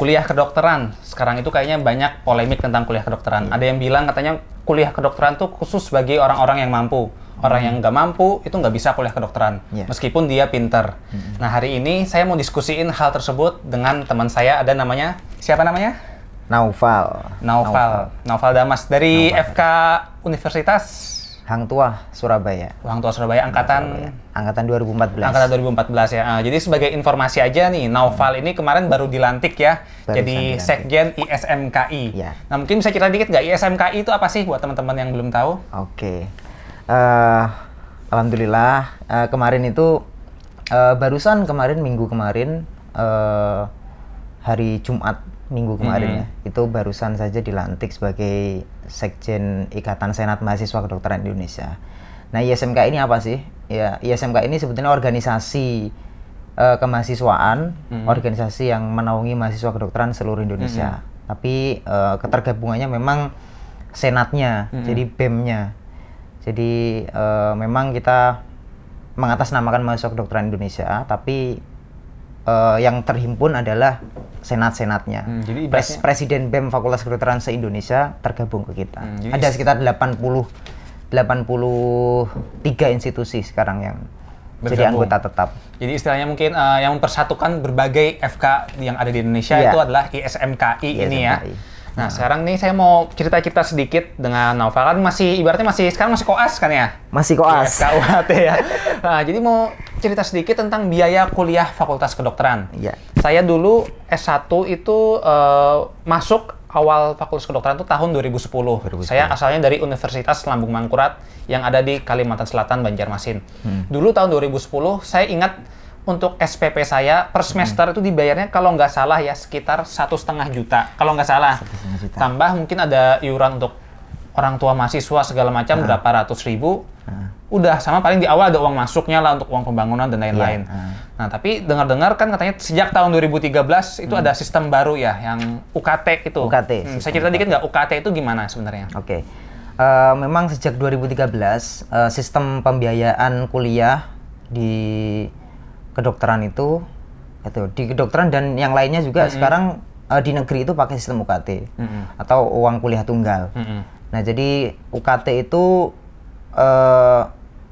kuliah kedokteran. Sekarang itu kayaknya banyak polemik tentang kuliah kedokteran. Iya. Ada yang bilang katanya kuliah kedokteran tuh khusus bagi orang-orang yang mampu. Orang yang nggak mampu itu nggak bisa kuliah kedokteran, Iya. meskipun dia pinter. Nah hari ini saya mau diskusiin hal tersebut dengan teman saya. Ada namanya siapa namanya? Naufal. Naufal. Naufal Damas dari FK Universitas Hang Tua Surabaya. Orang Tua Surabaya angkatan Surabaya. Angkatan 2014. angkatan 2014 ya. Ah, jadi sebagai informasi aja nih, Naufal ini kemarin baru dilantik ya Barusan jadi dilantik. Sekjen ISMKI. Ya. Nah, mungkin bisa cerita dikit nggak ISMKI itu apa sih buat teman-teman yang belum tahu? Oke. Eh, Alhamdulillah eh, kemarin itu eh, barusan kemarin minggu kemarin eh, hari Jumat minggu kemarin ya itu barusan saja dilantik sebagai Sekjen Ikatan Senat Mahasiswa Kedokteran Indonesia. Nah ISMK ini apa sih? Ya ISMK ini sebetulnya organisasi eh, kemahasiswaan, organisasi yang menaungi mahasiswa kedokteran seluruh Indonesia. Tapi eh, ketergabungannya memang senatnya, jadi BEM-nya. Jadi eh, memang kita mengatasnamakan mahasiswa kedokteran Indonesia, tapi eh, yang terhimpun adalah senat-senatnya. Hmm, jadi Pres- Presiden BEM Fakultas Kedokteran se-Indonesia tergabung ke kita. Hmm, jadi Ada sekitar 80 83 institusi sekarang yang jadi Bergabung. anggota tetap. Jadi istilahnya mungkin eh, yang mempersatukan berbagai FK yang ada di Indonesia Iya. itu adalah ISMKI ini ya. ISMKI. Nah, sekarang nih saya mau cerita-cerita sedikit dengan Naufal kan masih ibaratnya masih sekarang masih koas kan ya? Masih koas. FKUHT ya. Nah, jadi mau cerita sedikit tentang biaya kuliah Fakultas Kedokteran. Iya. Saya dulu S1 itu eh, masuk awal Fakultas Kedokteran itu tahun 2010. 2010. Saya asalnya dari Universitas Lambung Mangkurat yang ada di Kalimantan Selatan, Banjarmasin. Dulu tahun 2010 saya ingat untuk SPP saya per semester itu dibayarnya kalau nggak salah ya sekitar satu setengah juta kalau nggak salah. juta. Tambah mungkin ada iuran untuk orang tua mahasiswa segala macam berapa ratus ribu. Udah sama paling di awal ada uang masuknya lah untuk uang pembangunan dan lain-lain. Iya, ah. Nah, tapi dengar-dengar kan katanya sejak tahun 2013 itu ada sistem baru ya yang UKT itu. UKT, Hmm, saya cerita dikit nggak UKT itu gimana sebenarnya? Oke. Eh, memang sejak 2013 eh, sistem pembiayaan kuliah di kedokteran itu itu di kedokteran dan yang lainnya juga sekarang eh, di negeri itu pakai sistem UKT Mm-mm. atau uang kuliah tunggal. Mm-mm. Nah, jadi UKT itu eh,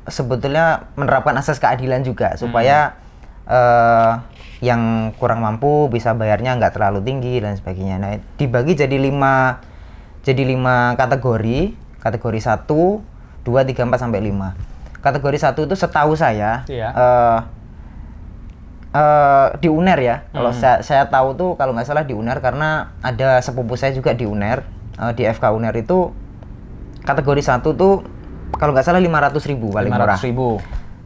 sebetulnya menerapkan asas keadilan juga supaya eh, yang kurang mampu bisa bayarnya nggak terlalu tinggi dan sebagainya. Nah, dibagi jadi lima jadi lima kategori. Kategori 1, 2, 3, 4 sampai 5. Kategori 1 itu setahu saya Iya. eh, eh, di UNER ya. Kalau saya, saya tahu tuh kalau nggak salah di UNER karena ada sepupu saya juga di UNER eh, di FK UNER itu kategori satu tuh kalau nggak salah 500 ribu paling murah. 500 ribu.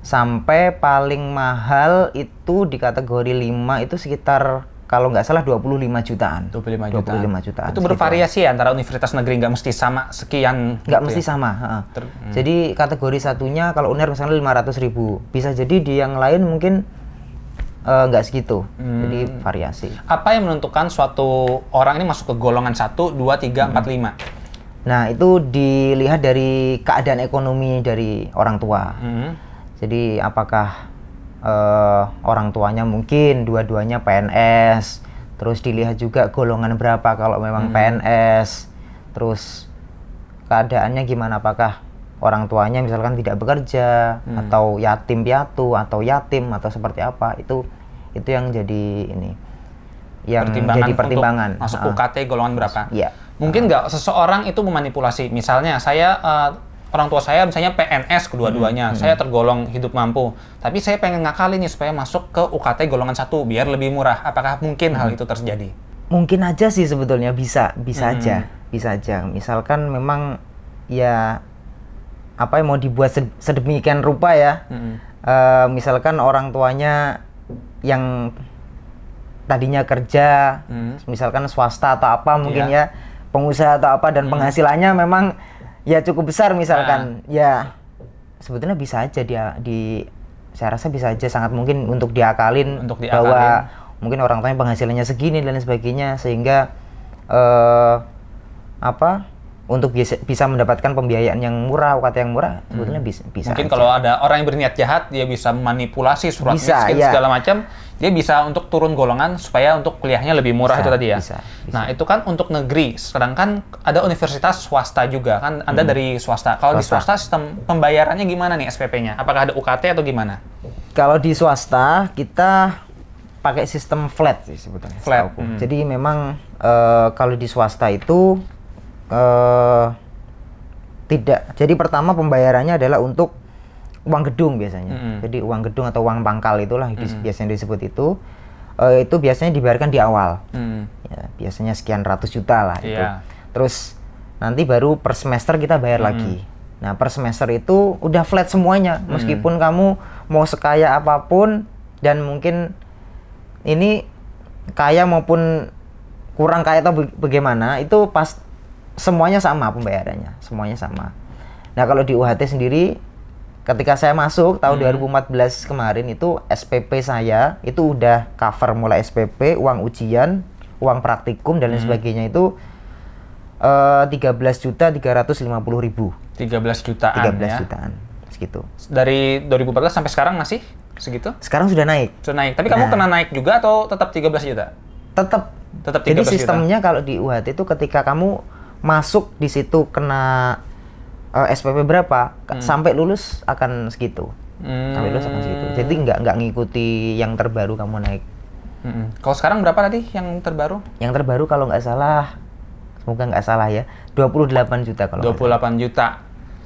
Sampai paling mahal itu di kategori 5 itu sekitar kalau nggak salah 25 jutaan. 25 juta. 25 jutaan. Itu bervariasi ya antara universitas negeri nggak mesti sama sekian. nggak gitu mesti ya? sama. Ter- hmm. Jadi kategori satunya kalau UNER misalnya 500 ribu, bisa jadi di yang lain mungkin eh, nggak segitu. Hmm. Jadi variasi. Apa yang menentukan suatu orang ini masuk ke golongan 1, 2, 3, 4, 5? Nah itu dilihat dari keadaan ekonomi dari orang tua. Hmm. Jadi apakah eh, orang tuanya mungkin dua-duanya PNS, terus dilihat juga golongan berapa kalau memang PNS, terus keadaannya gimana apakah orang tuanya misalkan tidak bekerja atau yatim piatu atau yatim atau seperti apa itu itu yang jadi ini yang jadi pertimbangan untuk masuk Ah, UKT golongan berapa? Iya. Mungkin nggak seseorang itu memanipulasi. Misalnya saya eh, orang tua saya misalnya PNS Hmm, kedua-duanya, saya tergolong hidup mampu, tapi saya pengen ngakali nih supaya masuk ke UKT golongan satu biar lebih murah. Apakah mungkin Hmm. hal itu terjadi? mungkin aja sih sebetulnya bisa bisa Hmm. aja bisa aja misalkan memang ya apa yang mau dibuat sed- sedemikian rupa ya Mm-mm. Eh, misalkan orang tuanya yang tadinya kerja Hmm. misalkan swasta atau apa mungkin Iya. ya pengusaha atau apa dan penghasilannya memang ya cukup besar misalkan. Ya sebetulnya bisa aja dia di saya rasa bisa aja sangat mungkin untuk diakalin Untuk bahwa diakalin. mungkin orang tuanya penghasilannya segini dan lain sebagainya sehingga eh apa untuk bisa, bisa mendapatkan pembiayaan yang murah, UKT yang murah, sebetulnya bisa. bisa Mungkin aja. kalau ada orang yang berniat jahat, dia bisa manipulasi surat Bisa, miskin iya. segala macam, dia bisa untuk turun golongan supaya untuk kuliahnya lebih murah Bisa, itu tadi ya. bisa, bisa. Nah itu kan untuk negeri, sedangkan ada universitas swasta juga kan, anda dari swasta. Kalau di Hmm. Swasta. swasta sistem pembayarannya gimana nih SPP-nya? Apakah ada UKT atau gimana? Kalau di swasta kita pakai sistem flat sih sebetulnya. Flat, hmm. Jadi memang eh, kalau di swasta itu eh, tidak. Jadi pertama pembayarannya adalah untuk uang gedung biasanya. Mm-mm. Jadi uang gedung atau uang pangkal itulah dis- biasanya disebut itu. Eh, itu biasanya dibayarkan di awal. Hmm. Ya, biasanya sekian ratus juta lah itu. Iya. Terus nanti baru per semester kita bayar Hmm. lagi. Nah, per semester itu udah flat semuanya. Hmm. Meskipun kamu mau sekaya apa pun dan mungkin ini kaya maupun kurang kaya atau baga- bagaimana, itu pas semuanya sama pembayarannya, semuanya sama. Nah, kalau di UHT sendiri ketika saya masuk tahun Hmm. 2014 kemarin itu SPP saya itu udah cover mulai SPP, uang ujian, uang praktikum dan lain Hmm. sebagainya itu eh 13 juta 350 ribu 13 jutaan 13 ya. jutaan segitu Dari 2014 sampai sekarang masih segitu? sekarang sudah naik Sudah naik. Tapi kamu Nah. kena naik juga atau tetap 13 juta? tetap Tetap 13 jadi juta. sistemnya kalau di UHT itu ketika kamu masuk di situ kena eh, SPP berapa ka- sampai lulus akan segitu Hmm. sampai lulus akan segitu jadi nggak nggak ngikuti yang terbaru kamu naik Mm-mm. Kalau sekarang berapa tadi yang terbaru? yang terbaru kalau nggak salah semoga nggak salah ya 28 juta kalau nggak 28 juta.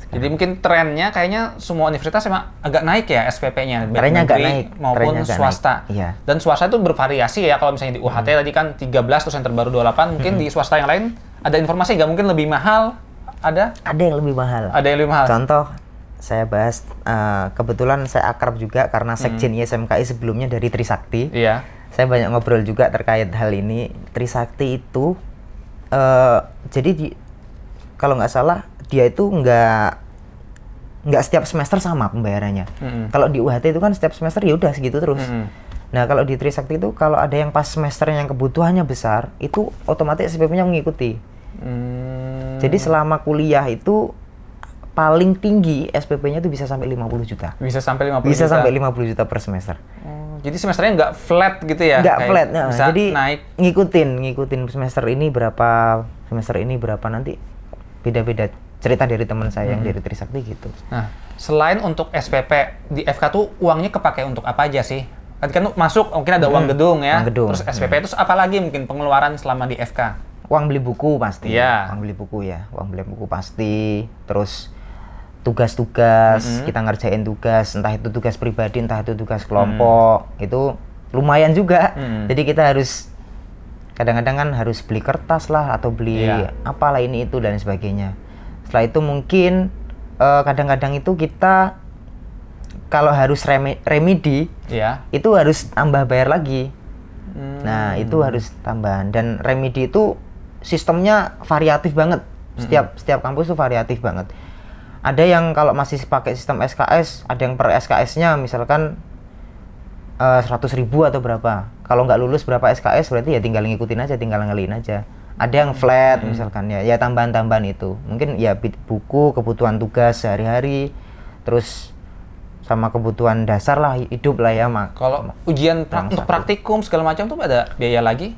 Jadi mungkin trennya kayaknya semua universitas emang agak naik ya SPP-nya, baik Trennya agak naik, maupun trennya agak swasta. naik, iya. Dan swasta itu bervariasi ya. Kalau misalnya di UHT tadi kan 13 terus yang terbaru 28, mungkin di swasta yang lain ada informasi nggak mungkin lebih mahal? Ada? ada yang lebih mahal Ada yang lebih mahal? Contoh saya bahas eh, kebetulan saya akrab juga karena sekjen Hmm. ISMKI sebelumnya dari Trisakti. Iya. Saya banyak ngobrol juga terkait hal ini. Trisakti itu eh jadi di, kalau nggak salah dia itu nggak nggak setiap semester sama pembayarannya. Mm-mm. Kalau di UHT itu kan setiap semester ya udah segitu terus. Mm-mm. Nah kalau di Trisakti itu kalau ada yang pas semester yang kebutuhannya besar itu otomatis SPP-nya mengikuti. Hmm. Jadi selama kuliah itu paling tinggi SPP-nya itu bisa sampai 50 juta. bisa sampai 50 Bisa juta. sampai 50 juta per semester. Oh, jadi semesternya nggak flat gitu ya? Nggak flat. nah, Bisa jadi naik. ngikutin, ngikutin semester ini berapa, semester ini berapa nanti beda-beda cerita dari teman saya yang Hmm. dari Trisakti gitu. Nah, selain untuk SPP di FK tuh uangnya kepakai untuk apa aja sih? Kan masuk mungkin ada uang gedung ya. uang gedung. Terus SPP itu apa lagi mungkin pengeluaran selama di FK? Uang beli buku pasti. Iya. Uang beli buku ya, uang beli buku pasti. Terus tugas-tugas, Mhm. kita ngerjain tugas, entah itu tugas pribadi, entah itu tugas kelompok, itu lumayan juga. Mhm. Jadi kita harus kadang-kadang kan harus beli kertas lah atau beli Iya. apalah ini itu dan sebagainya. Setelah itu mungkin eh, kadang-kadang itu kita kalau harus reme- remedi Iya. itu harus tambah bayar lagi. Hmm. Nah, itu harus tambahan dan remedi itu sistemnya variatif banget. Setiap setiap kampus itu variatif banget. Ada yang kalau masih pakai sistem SKS, ada yang per SKS-nya misalkan eh, 100.000 ribu atau berapa. Kalau nggak lulus berapa SKS berarti ya tinggal ngikutin aja, tinggal ngaliin aja. Ada yang flat misalkan ya, ya tambahan-tambahan itu. Mungkin ya buku, kebutuhan tugas sehari-hari, terus sama kebutuhan dasar lah hidup lah ya mak. Kalau ujian pra- untuk satu. praktikum segala macam tuh ada biaya lagi?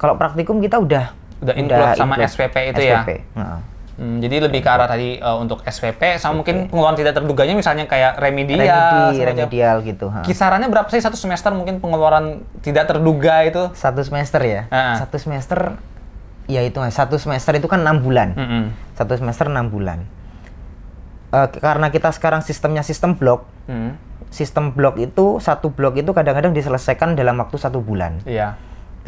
Kalau praktikum kita udah Udah include sama include SPP itu ya? SPP. Heeh. Hmm, jadi lebih ke arah tadi eh, untuk SPP sama mungkin pengeluaran tidak terduganya misalnya kayak remedial. Remedi, semacam. remedial gitu. ha. Kisarannya berapa sih satu semester mungkin pengeluaran tidak terduga itu? Satu semester ya. Ah. Satu semester ya itu satu semester itu kan enam bulan. Mm-mm. Satu semester enam bulan. Eh, karena kita sekarang sistemnya sistem blok, Hmm. sistem blok itu satu blok itu kadang-kadang diselesaikan dalam waktu satu bulan. Iya.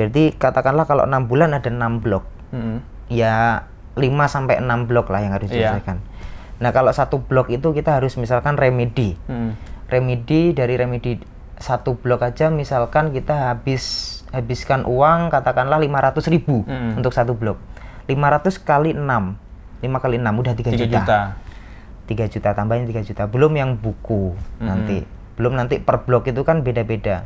Jadi katakanlah kalau enam bulan ada enam blok, Mm-mm. ya 5 sampai 6 blok lah yang harus Iya. diselesaikan. Nah, kalau satu blok itu kita harus misalkan remedi. Mm. Remedi dari remedi satu blok aja misalkan kita habis habiskan uang katakanlah 500 ribu Mm. untuk satu blok. 500 kali 6. 5 kali 6 udah 3, 3 juta. juta. 3 juta tambahin 3 juta. Belum yang buku Mm. nanti. Belum nanti per blok itu kan beda-beda.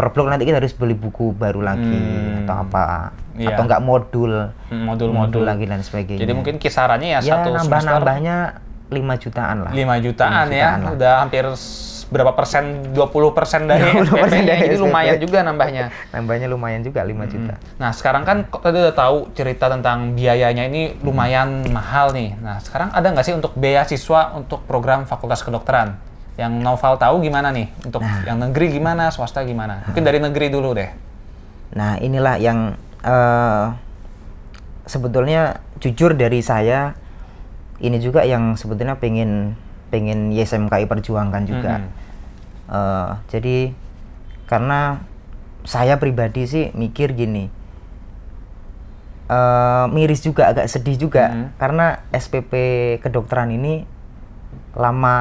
Per blok nanti kita harus beli buku baru lagi Hmm. atau apa Iya. atau enggak modul Hmm, modul-modul. lagi dan sebagainya. Jadi mungkin kisarannya ya, ya satu nambah semester nambahnya 5 jutaan lah. 5 jutaan, Lima ya. jutaan lah. Udah hampir berapa persen? 20 persen dari 20% SPP-nya. dari Jadi SPP. lumayan juga nambahnya. Nambahnya lumayan juga 5 juta. Nah, sekarang kan kok tadi udah tahu cerita tentang biayanya ini lumayan mahal nih. Nah, sekarang ada nggak sih untuk beasiswa untuk program Fakultas Kedokteran? Yang Noval tahu gimana nih? Untuk Nah. yang negeri gimana, swasta gimana? Mungkin dari negeri dulu deh. Nah, inilah yang eh, sebetulnya jujur dari saya ini juga yang sebetulnya pengen pengen YSMKI perjuangkan juga. Mhm. Eh, jadi karena saya pribadi sih mikir gini, eh, miris juga agak sedih juga Mhm. karena SPP kedokteran ini lama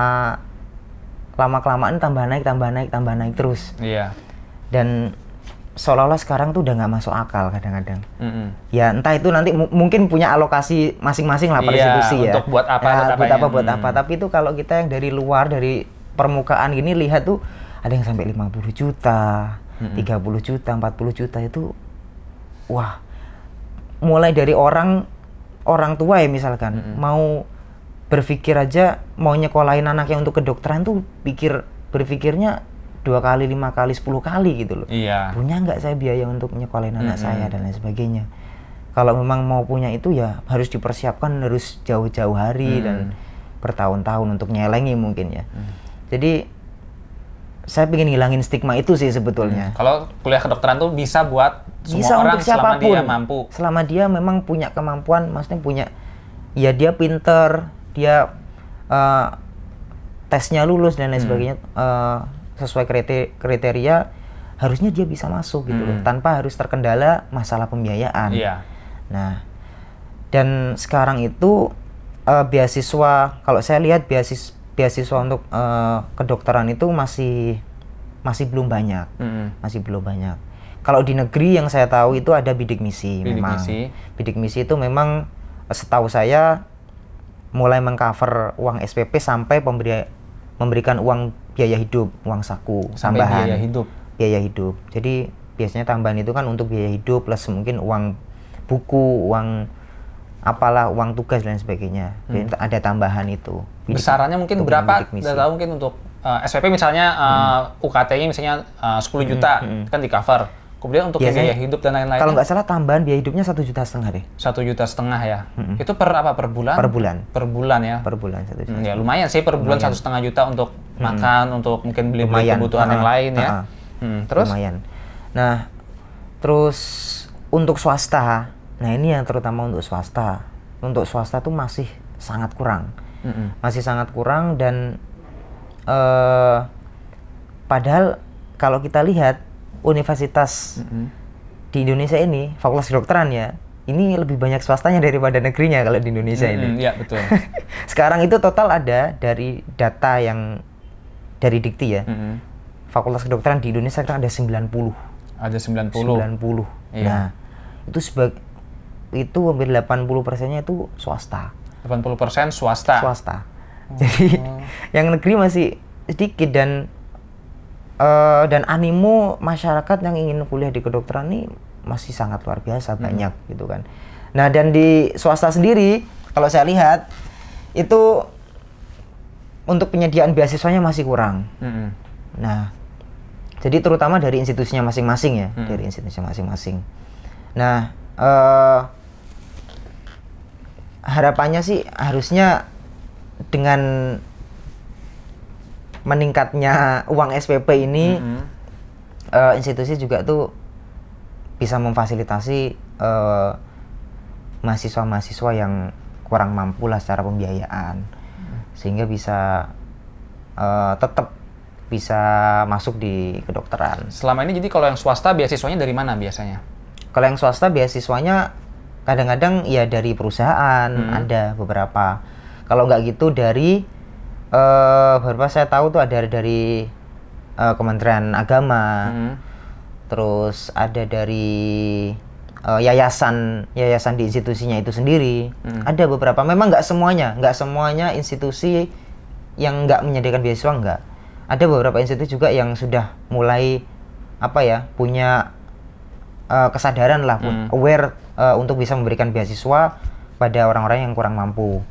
lama kelamaan tambah naik tambah naik tambah naik terus Iya. dan seolah-olah sekarang tuh udah nggak masuk akal kadang-kadang Mm-mm. ya entah itu nanti mu- mungkin punya alokasi masing-masing lah per Iya, institusi ya untuk buat apa, Ya, buat buat apa buat Hmm. apa tapi itu kalau kita yang dari luar dari permukaan gini lihat tuh ada yang sampai 50 juta Mm-mm. 30 juta 40 juta itu wah mulai dari orang orang tua ya misalkan Mm-mm. mau berpikir aja mau nyekolahin anaknya untuk kedokteran tuh pikir berpikirnya dua kali lima kali 10 kali gitu loh Iya. punya nggak saya biaya untuk nyekolahin anak Mm-mm. saya dan lain sebagainya kalau memang mau punya itu ya harus dipersiapkan harus jauh-jauh hari Mm. dan bertahun-tahun untuk nyelengi mungkin ya Mm. jadi saya ingin ngilangin stigma itu sih sebetulnya Kalau kuliah kedokteran tuh bisa buat semua bisa orang untuk selama siapa pun dia mampu. selama dia memang punya kemampuan maksudnya punya ya dia pinter dia eh, tesnya lulus dan lain Hmm. sebagainya eh, sesuai krite- kriteria harusnya dia bisa masuk gitu loh Hmm. tanpa harus terkendala masalah pembiayaan Iya. nah dan sekarang itu eh, beasiswa kalau saya lihat beasis beasiswa untuk eh, kedokteran itu masih masih belum banyak Mm-mm. masih belum banyak. Kalau di negeri yang saya tahu itu ada bidik misi Bidik memang. misi. Bidik misi itu memang setahu saya mulai mengcover uang SPP sampai pemberi memberikan uang biaya hidup, uang saku Sampai tambahan. biaya hidup. Biaya hidup. Jadi biasanya tambahan itu kan untuk biaya hidup plus mungkin uang buku, uang apalah, uang tugas dan sebagainya. Jadi ada tambahan itu. Bidik- Besarannya mungkin berapa? Udah tahu mungkin untuk uh, SPP misalnya uh, UKT-nya misalnya uh, 10 juta kan di cover. Kemudian untuk Biasanya biaya hidup dan lain-lain Kalau nggak salah tambahan biaya hidupnya satu juta setengah deh satu juta setengah ya. Itu per apa? Per bulan? per bulan. Per bulan ya. Per bulan satu juta. Hmm, ya lumayan sih per bulan satu setengah juta untuk makan, untuk mungkin beli, beli kebutuhan yang Ha-ha. lain ya. Ha-ha. Hmm, terus? lumayan. Nah, terus untuk swasta, nah ini yang terutama untuk swasta. Untuk swasta tuh masih sangat kurang, Mm-mm. masih sangat kurang dan eh padahal kalau kita lihat universitas Mm-mm. di Indonesia ini, fakultas kedokteran ya, ini lebih banyak swastanya daripada negerinya kalau di Indonesia Mm-mm, ini. Iya betul. Sekarang itu total ada dari data yang dari Dikti ya, Mm-mm. fakultas kedokteran di Indonesia sekarang ada 90. Ada 90. 90. Iya. Nah, itu sebag itu hampir 80 persennya itu swasta. 80% swasta. Swasta. Jadi yang negeri masih sedikit dan eh, dan animo masyarakat yang ingin kuliah di kedokteran ini masih sangat luar biasa banyak gitu kan. Nah, dan di swasta sendiri kalau saya lihat itu untuk penyediaan beasiswanya masih kurang. Mm-mm. Nah, jadi terutama dari institusinya masing-masing ya, Hmm. dari institusinya masing-masing. Nah, eh, harapannya sih harusnya dengan meningkatnya uang SPP ini, Mm-mm. eh, institusi juga tuh bisa memfasilitasi eh, mahasiswa-mahasiswa yang kurang mampu lah secara pembiayaan, sehingga bisa eh, tetap bisa masuk di kedokteran. Selama ini jadi kalau yang swasta beasiswanya dari mana biasanya? Kalau yang swasta beasiswanya kadang-kadang ya dari perusahaan Hmm. ada beberapa. Kalau nggak gitu dari eh beberapa saya tahu tuh ada dari eh, Kementerian Agama, Mm-mm. terus ada dari eh, yayasan yayasan di institusinya itu sendiri. Hmm. Ada beberapa. Memang nggak semuanya, nggak semuanya institusi yang nggak menyediakan beasiswa nggak. Ada beberapa institusi juga yang sudah mulai apa ya punya uh, kesadaran lah, Hmm. aware uh, untuk bisa memberikan beasiswa pada orang-orang yang kurang mampu.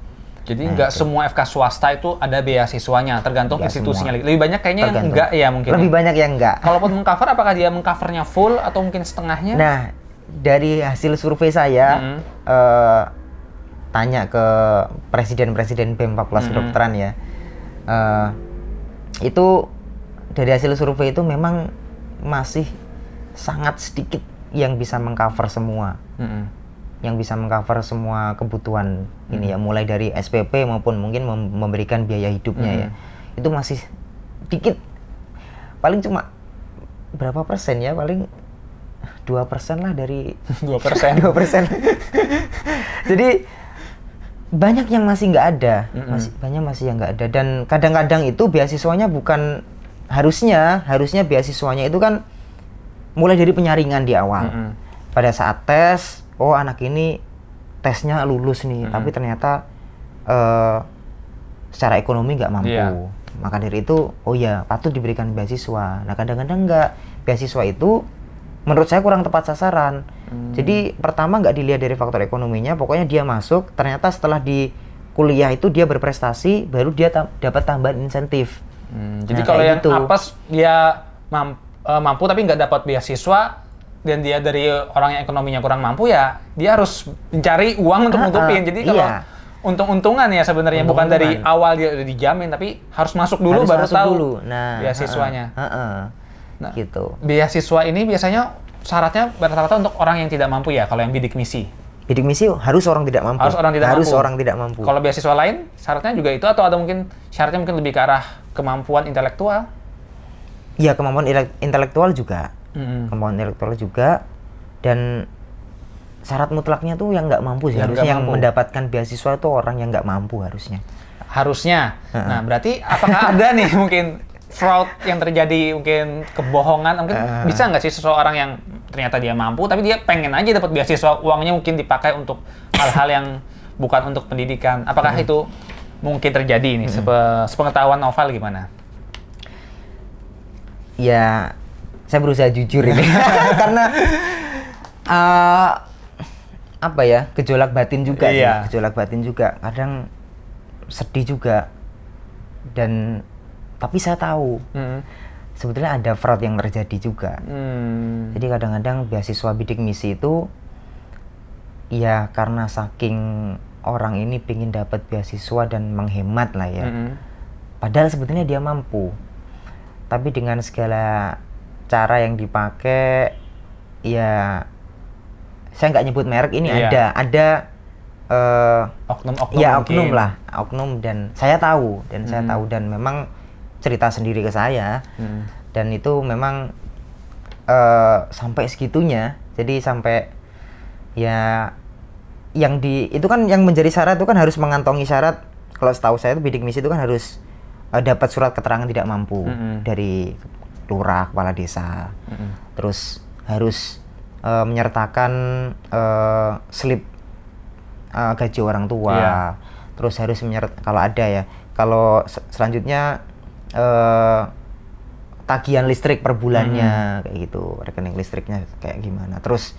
Jadi Nah, nggak semua FK swasta itu ada beasiswanya, tergantung Nggak institusinya. semua. Lebih banyak kayaknya yang Tergantung. enggak ya mungkin. Lebih ya. banyak yang enggak. Kalaupun mengcover, apakah dia mengcovernya full atau mungkin setengahnya? Nah, dari hasil survei saya Mhm. eh, tanya ke presiden-presiden BEM Fakultas Mhm. Kedokteran ya, eh, itu dari hasil survei itu memang masih sangat sedikit yang bisa mengcover semua, Mm-mm. Yang bisa mengcover semua kebutuhan ini ya, mulai dari SPP maupun mungkin mem- memberikan biaya hidupnya ya, itu masih dikit, paling cuma berapa persen ya, paling dua persen lah dari Dua persen. dua persen. Jadi banyak yang masih nggak ada, Mm-mm. masih banyak masih yang nggak ada dan kadang-kadang itu beasiswanya bukan harusnya harusnya beasiswanya itu kan mulai dari penyaringan di awal. Mm-mm. Pada saat tes, oh anak ini tesnya lulus nih, Mm-mm. tapi ternyata eh, secara ekonomi nggak mampu. Iya. Maka dari itu, oh ya patut diberikan beasiswa. Nah kadang-kadang nggak beasiswa itu menurut saya kurang tepat sasaran. Hmm. Jadi pertama nggak dilihat dari faktor ekonominya, pokoknya dia masuk, ternyata setelah di kuliah itu dia berprestasi, baru dia ta- dapat tambahan insentif. Hmm, jadi Nah, kalau yang gitu. apes dia mam- eh, mampu tapi nggak dapat beasiswa dan dia dari orang yang ekonominya kurang mampu ya dia harus mencari uang untuk Ah, nutupin. ah, Jadi kalau iya. untung-untungan ya sebenarnya bukan dari awal dia udah dijamin tapi harus masuk dulu Harus baru masuk tahu dulu. Nah, beasiswanya. heeh, heeh. Nah, gitu. Beasiswa ini biasanya syaratnya rata-rata untuk orang yang tidak mampu ya kalau yang bidik misi. Bidik misi harus orang tidak mampu. Harus orang tidak Harus mampu. orang tidak mampu. Kalau beasiswa lain syaratnya juga itu atau ada mungkin syaratnya mungkin lebih ke arah kemampuan intelektual? Iya kemampuan intelektual juga, Mm-mm. kemampuan intelektual juga, dan syarat mutlaknya tuh yang nggak mampu sih. Yang harusnya yang mampu. mendapatkan beasiswa itu orang yang nggak mampu harusnya. harusnya. Heeh. Nah, berarti apakah ada nih mungkin fraud yang terjadi, mungkin kebohongan, mungkin Heeh. bisa nggak sih seseorang yang ternyata dia mampu, tapi dia pengen aja dapat beasiswa, uangnya mungkin dipakai untuk hal-hal yang bukan untuk pendidikan. Apakah itu mungkin terjadi nih? Sepe- sepengetahuan novel gimana? Ya, saya berusaha jujur ini karena eh, apa ya gejolak batin juga sih, Iya. gejolak batin juga. Kadang sedih juga dan tapi saya tahu Hmm. sebetulnya ada fraud yang terjadi juga. Hmm. Jadi kadang-kadang beasiswa bidik misi itu ya karena saking orang ini pingin dapat beasiswa dan menghemat lah ya. Mm-mm. Padahal sebetulnya dia mampu. Tapi dengan segala cara yang dipakai ya saya nggak nyebut merek ini Iya. ada ada eh, Oknum-oknum ya mungkin. oknum lah oknum dan saya tahu dan saya Hmm. tahu dan memang cerita sendiri ke saya Hmm. dan itu memang eh, sampai segitunya jadi sampai ya yang di itu kan yang menjadi syarat itu kan harus mengantongi syarat kalau setahu saya itu bidik misi itu kan harus eh, dapat surat keterangan tidak mampu Mm-mm. dari lurah kepala desa. Mm-mm. terus harus eh, menyertakan eh, slip eh, gaji orang tua. Iya. terus harus menyert kalau ada ya. Kalau se- selanjutnya eh, tagihan listrik per bulannya kayak gitu. Rekening listriknya kayak gimana. Terus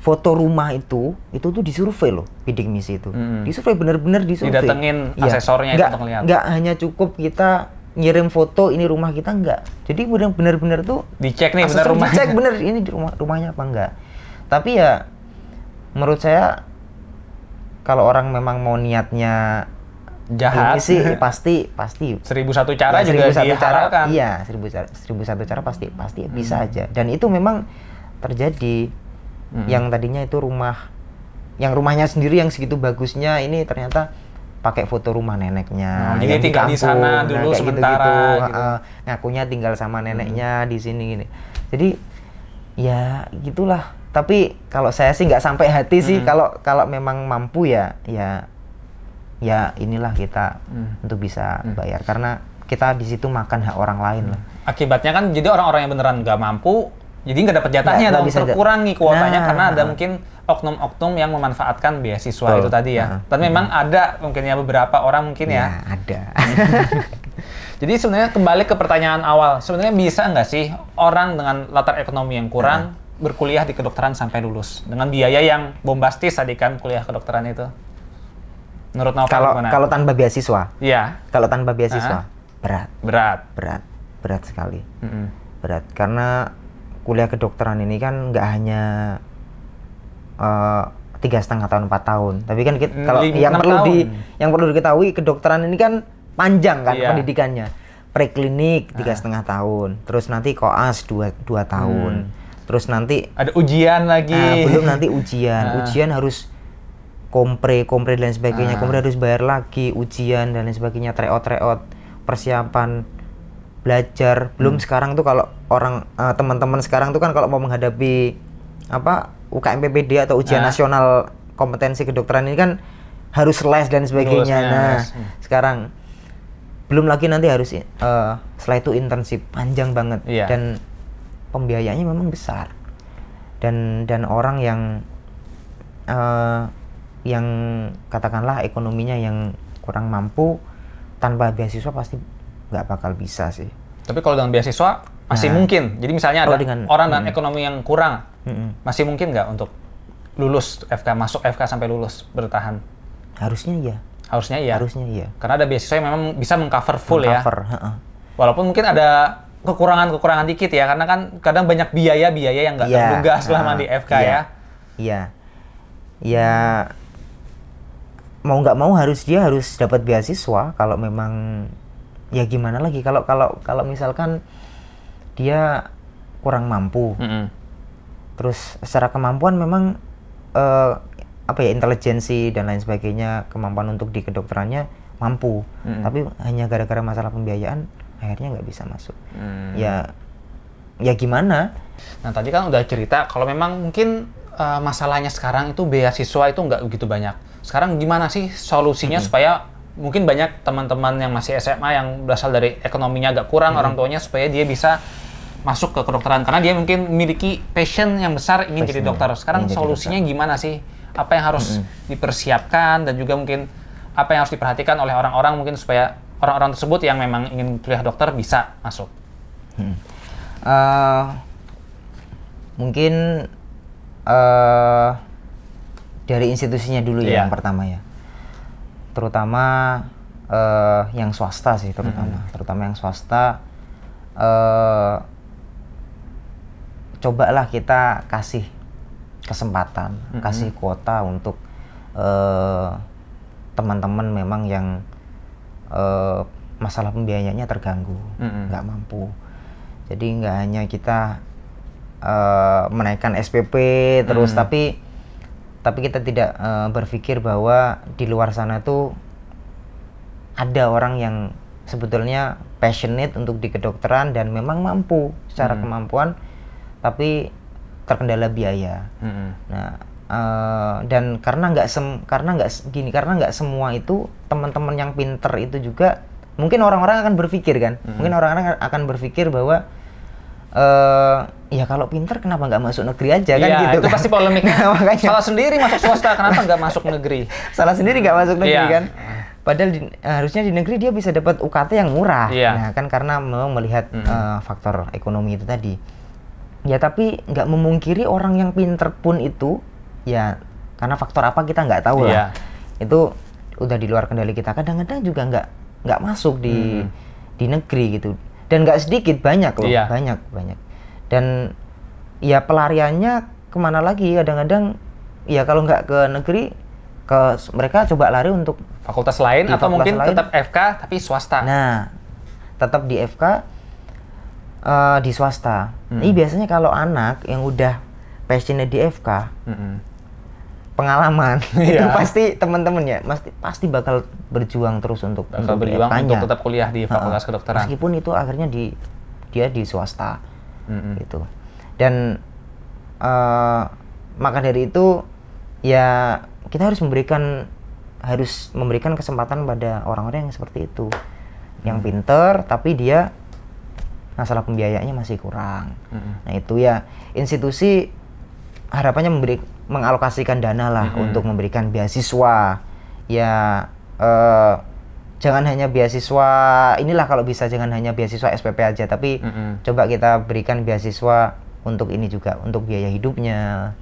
foto rumah itu itu tuh disurvei loh bidik misi itu. Mm. disurvei bener-bener disurvei Didatengin asesornya itu nggak, untuk ngeliat. nggak hanya cukup kita ngirim foto ini rumah kita nggak jadi bener-bener tuh Dicek nih benar rumah. dicek bener ini di rumah rumahnya apa enggak. Tapi ya menurut saya kalau orang memang mau niatnya Jahat. ini sih pasti pasti Seribu satu cara ya, juga seribu satu cara iya seribu, cara- seribu satu cara pasti pasti Hmm. bisa aja dan itu memang terjadi Mm. yang tadinya itu rumah yang rumahnya sendiri yang segitu bagusnya ini ternyata pakai foto rumah neneknya Oh, jadi tinggal di sana dulu kayak sementara, gitu. Heeh. ngakunya tinggal sama neneknya di sini gini jadi ya gitulah tapi kalau saya sih nggak sampai hati sih Mm. kalau kalau memang mampu ya ya ya inilah kita Mm. untuk bisa Mm. bayar karena kita di situ makan hak orang lain lah Akibatnya kan jadi orang-orang yang beneran nggak mampu, jadi nggak dapat jatahnya Nggak- dong, bisa terkurangi kuotanya Nah, karena ada nah. mungkin oknum-oknum yang memanfaatkan beasiswa Betul. itu tadi ya. Nah. Dan memang ada mungkin ya beberapa orang mungkin ya. Ya, ada. Jadi sebenarnya kembali ke pertanyaan awal, sebenarnya bisa nggak sih orang dengan latar ekonomi yang kurang berkuliah di kedokteran sampai lulus dengan biaya yang bombastis tadi kan kuliah kedokteran itu? Menurut Novel Kalau gimana? kalau tanpa beasiswa, Iya, kalau tanpa beasiswa, berat, berat. berat, berat sekali. Mm-mm. berat karena kuliah kedokteran ini kan nggak hanya eh, tiga setengah tahun empat tahun tapi kan kita, Hmm, kalau lim- yang perlu di tahun. yang perlu diketahui kedokteran ini kan panjang kan Iya. pendidikannya preklinik tiga setengah tahun terus nanti koas dua dua tahun terus nanti Ada ujian lagi. ah, belum nanti ujian Ah. ujian harus kompre kompre dan lain sebagainya Ah. kompre harus bayar lagi ujian dan lain sebagainya tryout tryout persiapan belajar belum sekarang tuh kalau orang eh, teman-teman sekarang tuh kan kalau mau menghadapi apa UKM PPD atau ujian Ah. nasional kompetensi kedokteran ini kan harus les dan sebagainya Lulusnya, nah les. Hmm. sekarang belum lagi nanti harus eh, setelah itu intensif panjang banget Iya. dan pembiayaannya memang besar dan dan orang yang eh, yang katakanlah ekonominya yang kurang mampu tanpa beasiswa pasti nggak bakal bisa sih. Tapi kalau dengan beasiswa masih Nah. mungkin. Jadi misalnya ada dengan- orang dengan hmm. ekonomi yang kurang, Mm-mm. masih mungkin nggak untuk lulus FK masuk FK sampai lulus bertahan? Harusnya iya, Harusnya iya. harusnya iya. Karena ada beasiswa yang memang bisa mengcover full ya. Cover. Walaupun mungkin ada kekurangan-kekurangan dikit ya, karena kan kadang banyak biaya-biaya yang nggak Iya, terduga selama heeh, di FK iya. ya. Iya, ya mau nggak mau harus dia harus dapat beasiswa kalau memang ya gimana lagi kalau kalau kalau misalkan dia kurang mampu Mm-mm. terus secara kemampuan memang eh, apa ya intelijensi dan lain sebagainya kemampuan untuk di kedokterannya mampu Mm-mm. tapi hanya gara-gara masalah pembiayaan akhirnya nggak bisa masuk Hmm. ya ya gimana Nah tadi kan udah cerita kalau memang mungkin uh, masalahnya sekarang itu beasiswa itu nggak begitu banyak. Sekarang gimana sih solusinya supaya mungkin banyak teman-teman yang masih SMA yang berasal dari ekonominya agak kurang orang tuanya supaya dia bisa masuk ke kedokteran karena dia mungkin memiliki passion yang besar ingin jadi Passion, dokter. Sekarang jadi solusinya gimana sih? Apa yang harus dipersiapkan dan juga mungkin apa yang harus diperhatikan oleh orang-orang mungkin supaya orang-orang tersebut yang memang ingin kuliah dokter bisa masuk. Eh, mungkin eh dari institusinya dulu ya Iya. yang pertama ya terutama eh yang swasta sih terutama. Terutama yang swasta eh cobalah kita kasih kesempatan kasih kuota untuk eh teman-teman memang yang eh masalah pembiayaannya terganggu nggak mampu. Jadi nggak hanya kita eh, menaikkan SPP terus Hmm. tapi tapi kita tidak eh, berpikir bahwa di luar sana tuh ada orang yang sebetulnya passionate untuk di kedokteran dan memang mampu secara Hmm. kemampuan tapi terkendala biaya Mm-mm. Nah, eh, dan karena nggak sem karena nggak gini karena nggak semua itu teman-teman yang pinter itu juga mungkin orang-orang akan berpikir kan mungkin orang-orang akan berpikir bahwa eh ya kalau pinter kenapa nggak masuk negeri aja kan Iya, gitu itu kan? pasti polemiknya. Nah, makanya Salah sendiri masuk swasta, kenapa nggak masuk negeri? salah sendiri nggak masuk negeri Iya. kan padahal di- harusnya di negeri dia bisa dapat UKT yang murah Iya. nah kan karena memang melihat Mm-mm. eh, faktor ekonomi itu tadi ya tapi nggak memungkiri orang yang pinter pun itu ya karena faktor apa kita nggak tahu lah itu udah di luar kendali kita kadang-kadang juga nggak nggak masuk di Mm. di negeri gitu dan nggak sedikit banyak loh Iya. banyak banyak dan ya pelariannya ke mana lagi kadang-kadang ya kalau nggak ke negeri ke mereka coba lari untuk Fakultas lain atau fakultas mungkin lain. tetap FK tapi swasta? nah tetap di FK eh, di swasta Hmm. ini biasanya kalau anak yang udah passionnya di FK Mm-mm. Pengalaman itu Iya. pasti teman-teman ya pasti pasti bakal berjuang terus untuk Bakal untuk berjuang untuk tetap kuliah di Fakultas Heeh. Kedokteran. meskipun itu akhirnya di dia di swasta Mm-mm. gitu dan eh, maka dari itu ya kita harus memberikan harus memberikan kesempatan pada orang-orang yang seperti itu yang Hmm. pinter tapi dia masalah pembiayaannya masih kurang Mm-mm. nah itu ya institusi harapannya memberi mengalokasikan dana lah Mm-mm. untuk memberikan beasiswa ya eh, jangan hanya beasiswa inilah kalau bisa jangan hanya beasiswa SPP aja tapi Mm-mm. coba kita berikan beasiswa untuk ini juga untuk biaya hidupnya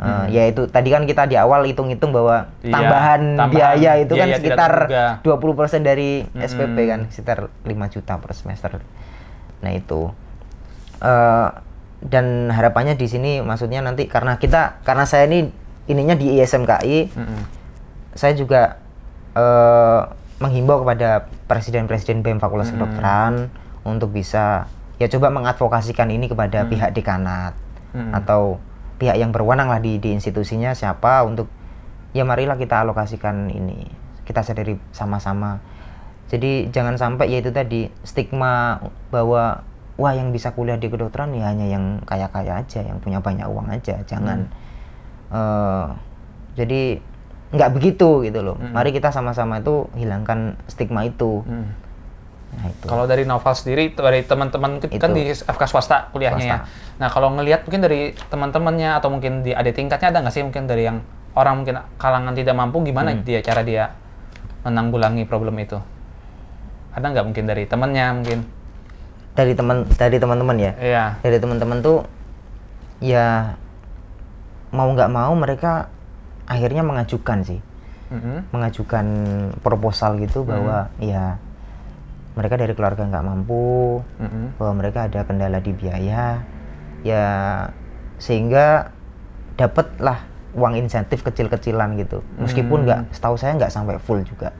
Eh, Hmm. ya itu tadi kan kita di awal hitung-hitung bahwa Iya, tambahan, tambahan biaya itu kan biaya tidak sekitar terduga. 20% dari Mm-mm. SPP kan sekitar 5 juta per semester. Nah itu Eh, dan harapannya di sini maksudnya nanti karena kita karena saya ini ininya di ISMKI Mm-mm. saya juga eh, menghimbau kepada presiden-presiden BEM Fakultas Mm-mm. Kedokteran untuk bisa ya coba mengadvokasikan ini kepada Mm. pihak dekanat Mm-mm. atau pihak yang berwenang lah di, di institusinya siapa untuk ya marilah kita alokasikan ini kita sadari sama-sama jadi jangan sampai ya itu tadi stigma bahwa wah yang bisa kuliah di kedokteran ya hanya yang kaya-kaya aja yang punya banyak uang aja jangan eh, jadi nggak begitu gitu loh Hmm. mari kita sama-sama itu hilangkan stigma itu Mm. nah itu Kalau dari novel sendiri dari teman-teman kan di FK swasta kuliahnya ya. Swasta. Nah kalau ngelihat mungkin dari teman-temannya atau mungkin di adik tingkatnya ada nggak sih mungkin dari yang orang mungkin kalangan tidak mampu gimana Hmm. dia cara dia menanggulangi problem itu? Ada nggak mungkin dari temannya mungkin? Dari teman dari teman-teman ya Iya. dari teman-teman tuh ya mau nggak mau mereka akhirnya mengajukan sih Mm-mm. mengajukan proposal gitu bahwa ya mereka dari keluarga nggak mampu Mm-mm. bahwa mereka ada kendala di biaya ya sehingga dapatlah uang insentif kecil-kecilan gitu meskipun nggak setahu saya nggak sampai full juga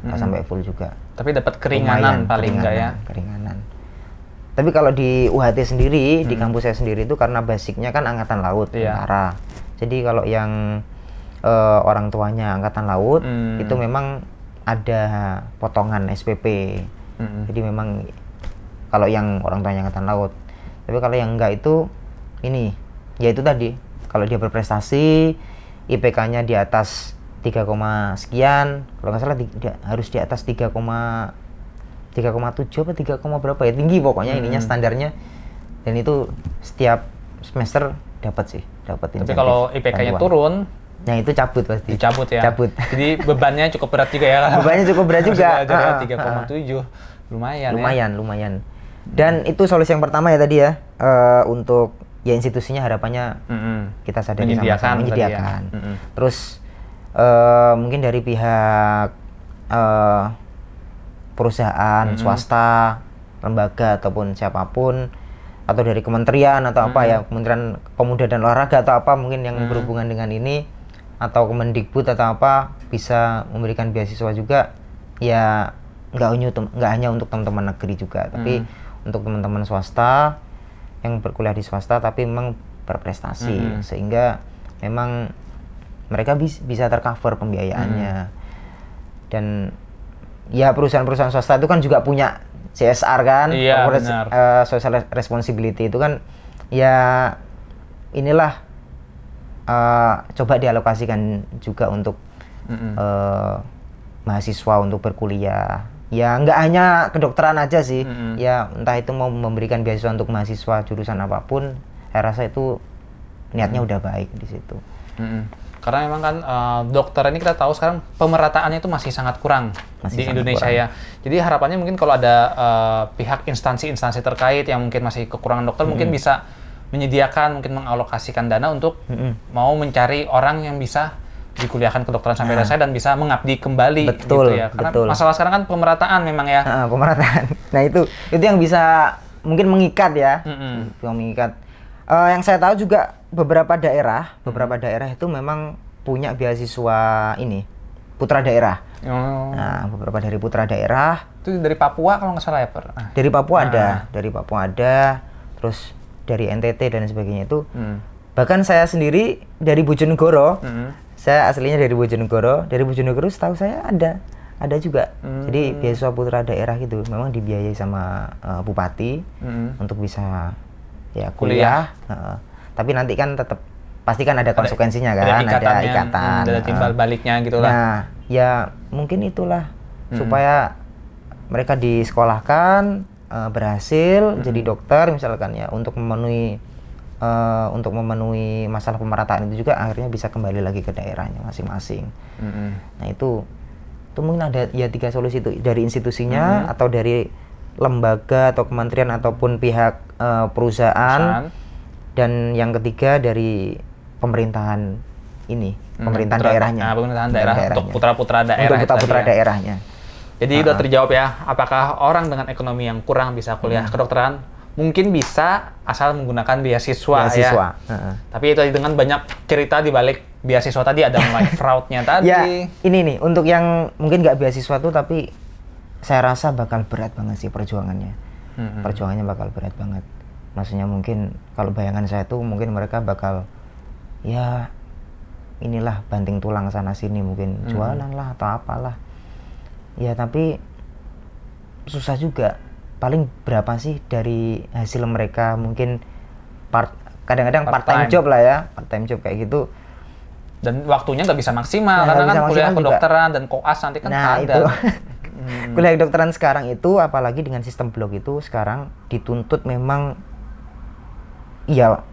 nggak Hmm. sampai full juga Tapi dapat keringanan Lumayan, paling nggak ya? keringanan. Tapi kalau di UHT sendiri, di Hmm. kampus saya sendiri itu karena basicnya kan angkatan laut, Iya. tentara. Jadi kalau yang eh, orang tuanya angkatan laut, Hmm. itu memang ada potongan SPP. Mm-mm. Jadi memang kalau yang orang tuanya angkatan laut. Tapi kalau yang enggak itu ini, ya itu tadi. Kalau dia berprestasi, IPK-nya di atas 3, koma sekian, kalau nggak salah di- dia harus di atas 3, 3,7 apa 3, koma berapa ya tinggi pokoknya ininya Hmm. standarnya dan itu setiap semester dapat sih dapat Tapi kalau IPK-nya turun, nah itu cabut pasti dicabut ya. cabut Jadi bebannya cukup berat juga ya. Bebannya cukup berat juga. Jadi Ah, ah, 3,7 lumayan, ya. lumayan lumayan dan itu solusi yang pertama ya tadi ya eh, untuk ya institusinya harapannya Mm-mm. kita sadari Menyediakan sama-sama ya. menyediakan Mm-mm. terus eh, mungkin dari pihak eh, perusahaan Mm-mm. swasta lembaga ataupun siapa pun atau dari kementerian atau apa ya kementerian pemuda dan olahraga atau apa mungkin yang Mm. berhubungan dengan ini atau Kemendikbud atau apa bisa memberikan beasiswa juga ya nggak hanya untuk- nggak hanya untuk teman-teman negeri juga tapi untuk teman-teman swasta yang berkuliah di swasta tapi memang berprestasi Mm-mm. sehingga memang mereka bis- bisa tercover pembiayaannya dan ya perusahaan-perusahaan swasta itu kan juga punya CSR kan Iya, corporate, eh, social responsibility itu kan ya inilah eh, coba dialokasikan juga untuk Mm-mm. eh, mahasiswa untuk berkuliah ya nggak hanya kedokteran aja sih Mm-mm. ya entah itu mau memberikan beasiswa untuk mahasiswa jurusan apa pun saya rasa itu niatnya udah baik di situ Mm-mm. Karena memang kan eh, dokter ini kita tahu sekarang pemerataannya itu masih sangat kurang Masih di sangat Indonesia kurang. ya. Jadi harapannya mungkin kalau ada eh, pihak instansi-instansi terkait yang mungkin masih kekurangan dokter mungkin bisa menyediakan mungkin mengalokasikan dana untuk Mm-mm. mau mencari orang yang bisa dikuliahkan kedokteran sampai Nah. selesai dan bisa mengabdi kembali Betul, gitu ya. Karena betul. masalah sekarang kan pemerataan memang ya. Ah, pemerataan nah itu itu yang bisa mungkin mengikat ya Mm-mm. yang mengikat Eh, yang saya tahu juga beberapa daerah beberapa daerah itu memang punya beasiswa ini putra daerah Oh. nah beberapa dari putra daerah Itu dari Papua kalau nggak salah ya, Per. Ah. dari Papua ada Ah. dari Papua ada terus dari NTT dan sebagainya itu Hmm. bahkan saya sendiri dari Bojonegoro Mm-mm. saya aslinya dari Bojonegoro dari Bojonegoro setahu saya ada ada juga Hmm. jadi beasiswa putra daerah gitu memang dibiayai sama eh, bupati Mm-mm. untuk bisa ya Kuliah. kuliah, Heeh. tapi nanti kan tetap pasti kan ada konsekuensinya kan ada ikatan hmm, ada timbal baliknya gitu lah. nah ya mungkin itulah Mm-mm. supaya mereka disekolahkan eh, berhasil jadi dokter misalkan ya untuk memenuhi eh, untuk memenuhi masalah pemerataan itu juga akhirnya bisa kembali lagi ke daerahnya masing-masing. Mm-mm. Nah itu itu mungkin ada ya tiga solusi itu dari institusinya atau dari lembaga atau kementerian ataupun pihak eh, perusahaan, Perusahaan. dan yang ketiga dari pemerintahan ini Hmm, pemerintahan putra- daerahnya Nah, pemerintahan daerah untuk daerahnya. putra-putra daerah. untuk itu putra-putra tadi ya. daerahnya Jadi udah terjawab ya, apakah orang dengan ekonomi yang kurang bisa kuliah Hmm. kedokteran? Mungkin bisa asal menggunakan beasiswa, beasiswa ya. Heeh. Tapi itu dengan banyak cerita di balik beasiswa tadi ada mulai fraudnya tadi. ya ini nih untuk yang mungkin nggak beasiswa tuh tapi saya rasa bakal berat banget sih perjuangannya Mm-mm. perjuangannya bakal berat banget maksudnya mungkin kalau bayangan saya tuh mungkin mereka bakal ya inilah banting tulang sana sini mungkin jualan lah atau apalah ya tapi susah juga paling berapa sih dari hasil mereka mungkin part kadang-kadang part time Part-time. job lah ya part time job kayak gitu Dan waktunya nggak bisa maksimal Nah, karena kan kuliah maksimal juga. kedokteran dan koas nanti kan nah ada. itu Hmm. kuliah kedokteran sekarang itu apalagi dengan sistem blok itu sekarang dituntut memang ya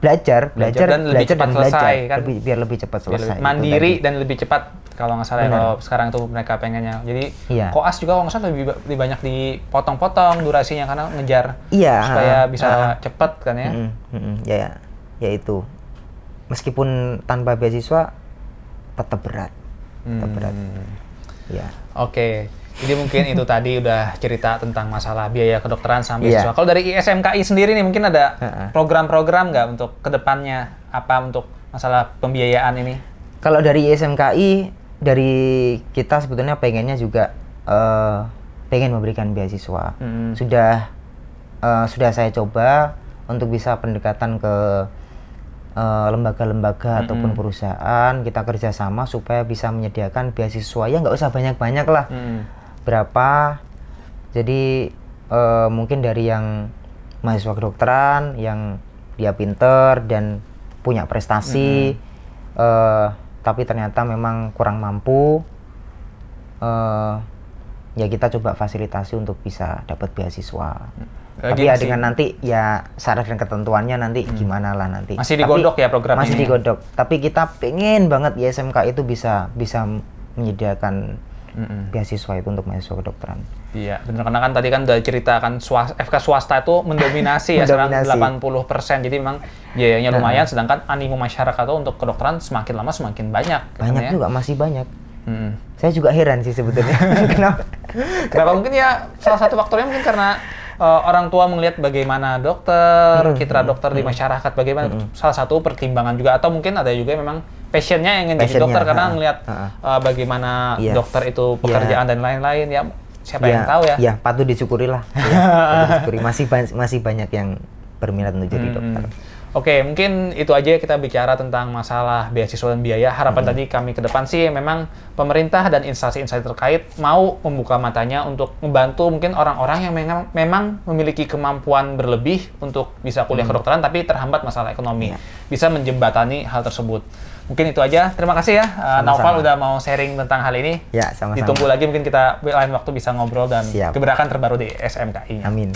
belajar Belajar belajar dan lebih belajar cepat dan belajar selesai, kan? lebih, biar lebih cepat selesai lebih mandiri dan lebih cepat kalau nggak salah ya, Benar. kalau sekarang tuh mereka pengennya. Jadi Iya. koas juga kalau nggak salah lebih, lebih banyak dipotong-potong durasinya karena ngejar Iya, supaya ha, bisa ha. cepat kan ya. Mm-mm, mm-mm, ya ya ya itu meskipun tanpa beasiswa tetap berat tetap berat Hmm. ya Oke, jadi mungkin itu tadi udah cerita tentang masalah biaya kedokteran sama Iya. beasiswa. Kalau dari ISMKI sendiri nih mungkin ada program-program nggak untuk ke depannya apa untuk masalah pembiayaan ini? kalau dari SMKI dari kita sebetulnya pengennya juga eh, pengen memberikan beasiswa Hmm. sudah eh, sudah saya coba untuk bisa pendekatan ke eh, lembaga-lembaga ataupun perusahaan kita kerjasama supaya bisa menyediakan beasiswa ya nggak usah banyak-banyak lah Hmm. Berapa jadi eh, mungkin dari yang mahasiswa kedokteran yang dia pinter dan punya prestasi eh, tapi ternyata memang kurang mampu eh, ya kita coba fasilitasi untuk bisa dapat beasiswa. Lagi tapi ya masih- dengan nanti ya syarat dan ketentuannya nanti gimana lah nanti. Masih Tapi- digodok ya program masih ini? digodok. Tapi kita pengen banget ya SMK itu bisa bisa menyediakan Mm-mm. beasiswa itu untuk mahasiswa kedokteran. Iya, benar karena kan tadi kan udah cerita kan swasta, FK swasta itu mendominasi ya sekarang Mendominasi. 80%. Jadi memang biayanya lumayan sedangkan animo masyarakat tuh untuk kedokteran semakin lama semakin banyak. kan Banyak ya. juga masih banyak. Mm-mm. Saya juga heran sih sebetulnya. Kenapa? Kenapa mungkin ya salah satu faktornya mungkin karena uh, orang tua melihat bagaimana dokter, Hmm, citra dokter di masyarakat, bagaimana salah satu pertimbangan juga atau mungkin ada juga memang passionnya yang ingin jadi Passionnya, dokter karena ngelihat ha. uh, bagaimana Iya. dokter itu pekerjaan dan lain-lain ya siapa yang tahu ya. Ya, patut disyukuri lah. Ya, patut disyukuri. Masih ba- masih banyak yang berminat untuk jadi Hmm. dokter. Oke, mungkin itu aja kita bicara tentang masalah beasiswa dan biaya. Harapan Hmm. tadi kami ke depan sih memang pemerintah dan instansi-instansi terkait mau membuka matanya untuk membantu mungkin orang-orang yang memang, memang memiliki kemampuan berlebih untuk bisa kuliah kedokteran tapi terhambat masalah ekonomi. Hmm. Iya. Bisa menjembatani hal tersebut. Mungkin itu aja. Terima kasih ya uh, Sama-sama. Naufal udah mau sharing tentang hal ini. Ya, sama-sama. Ditunggu lagi mungkin kita lain waktu bisa ngobrol dan Siap. gebrakan terbaru di SMKI. Amin.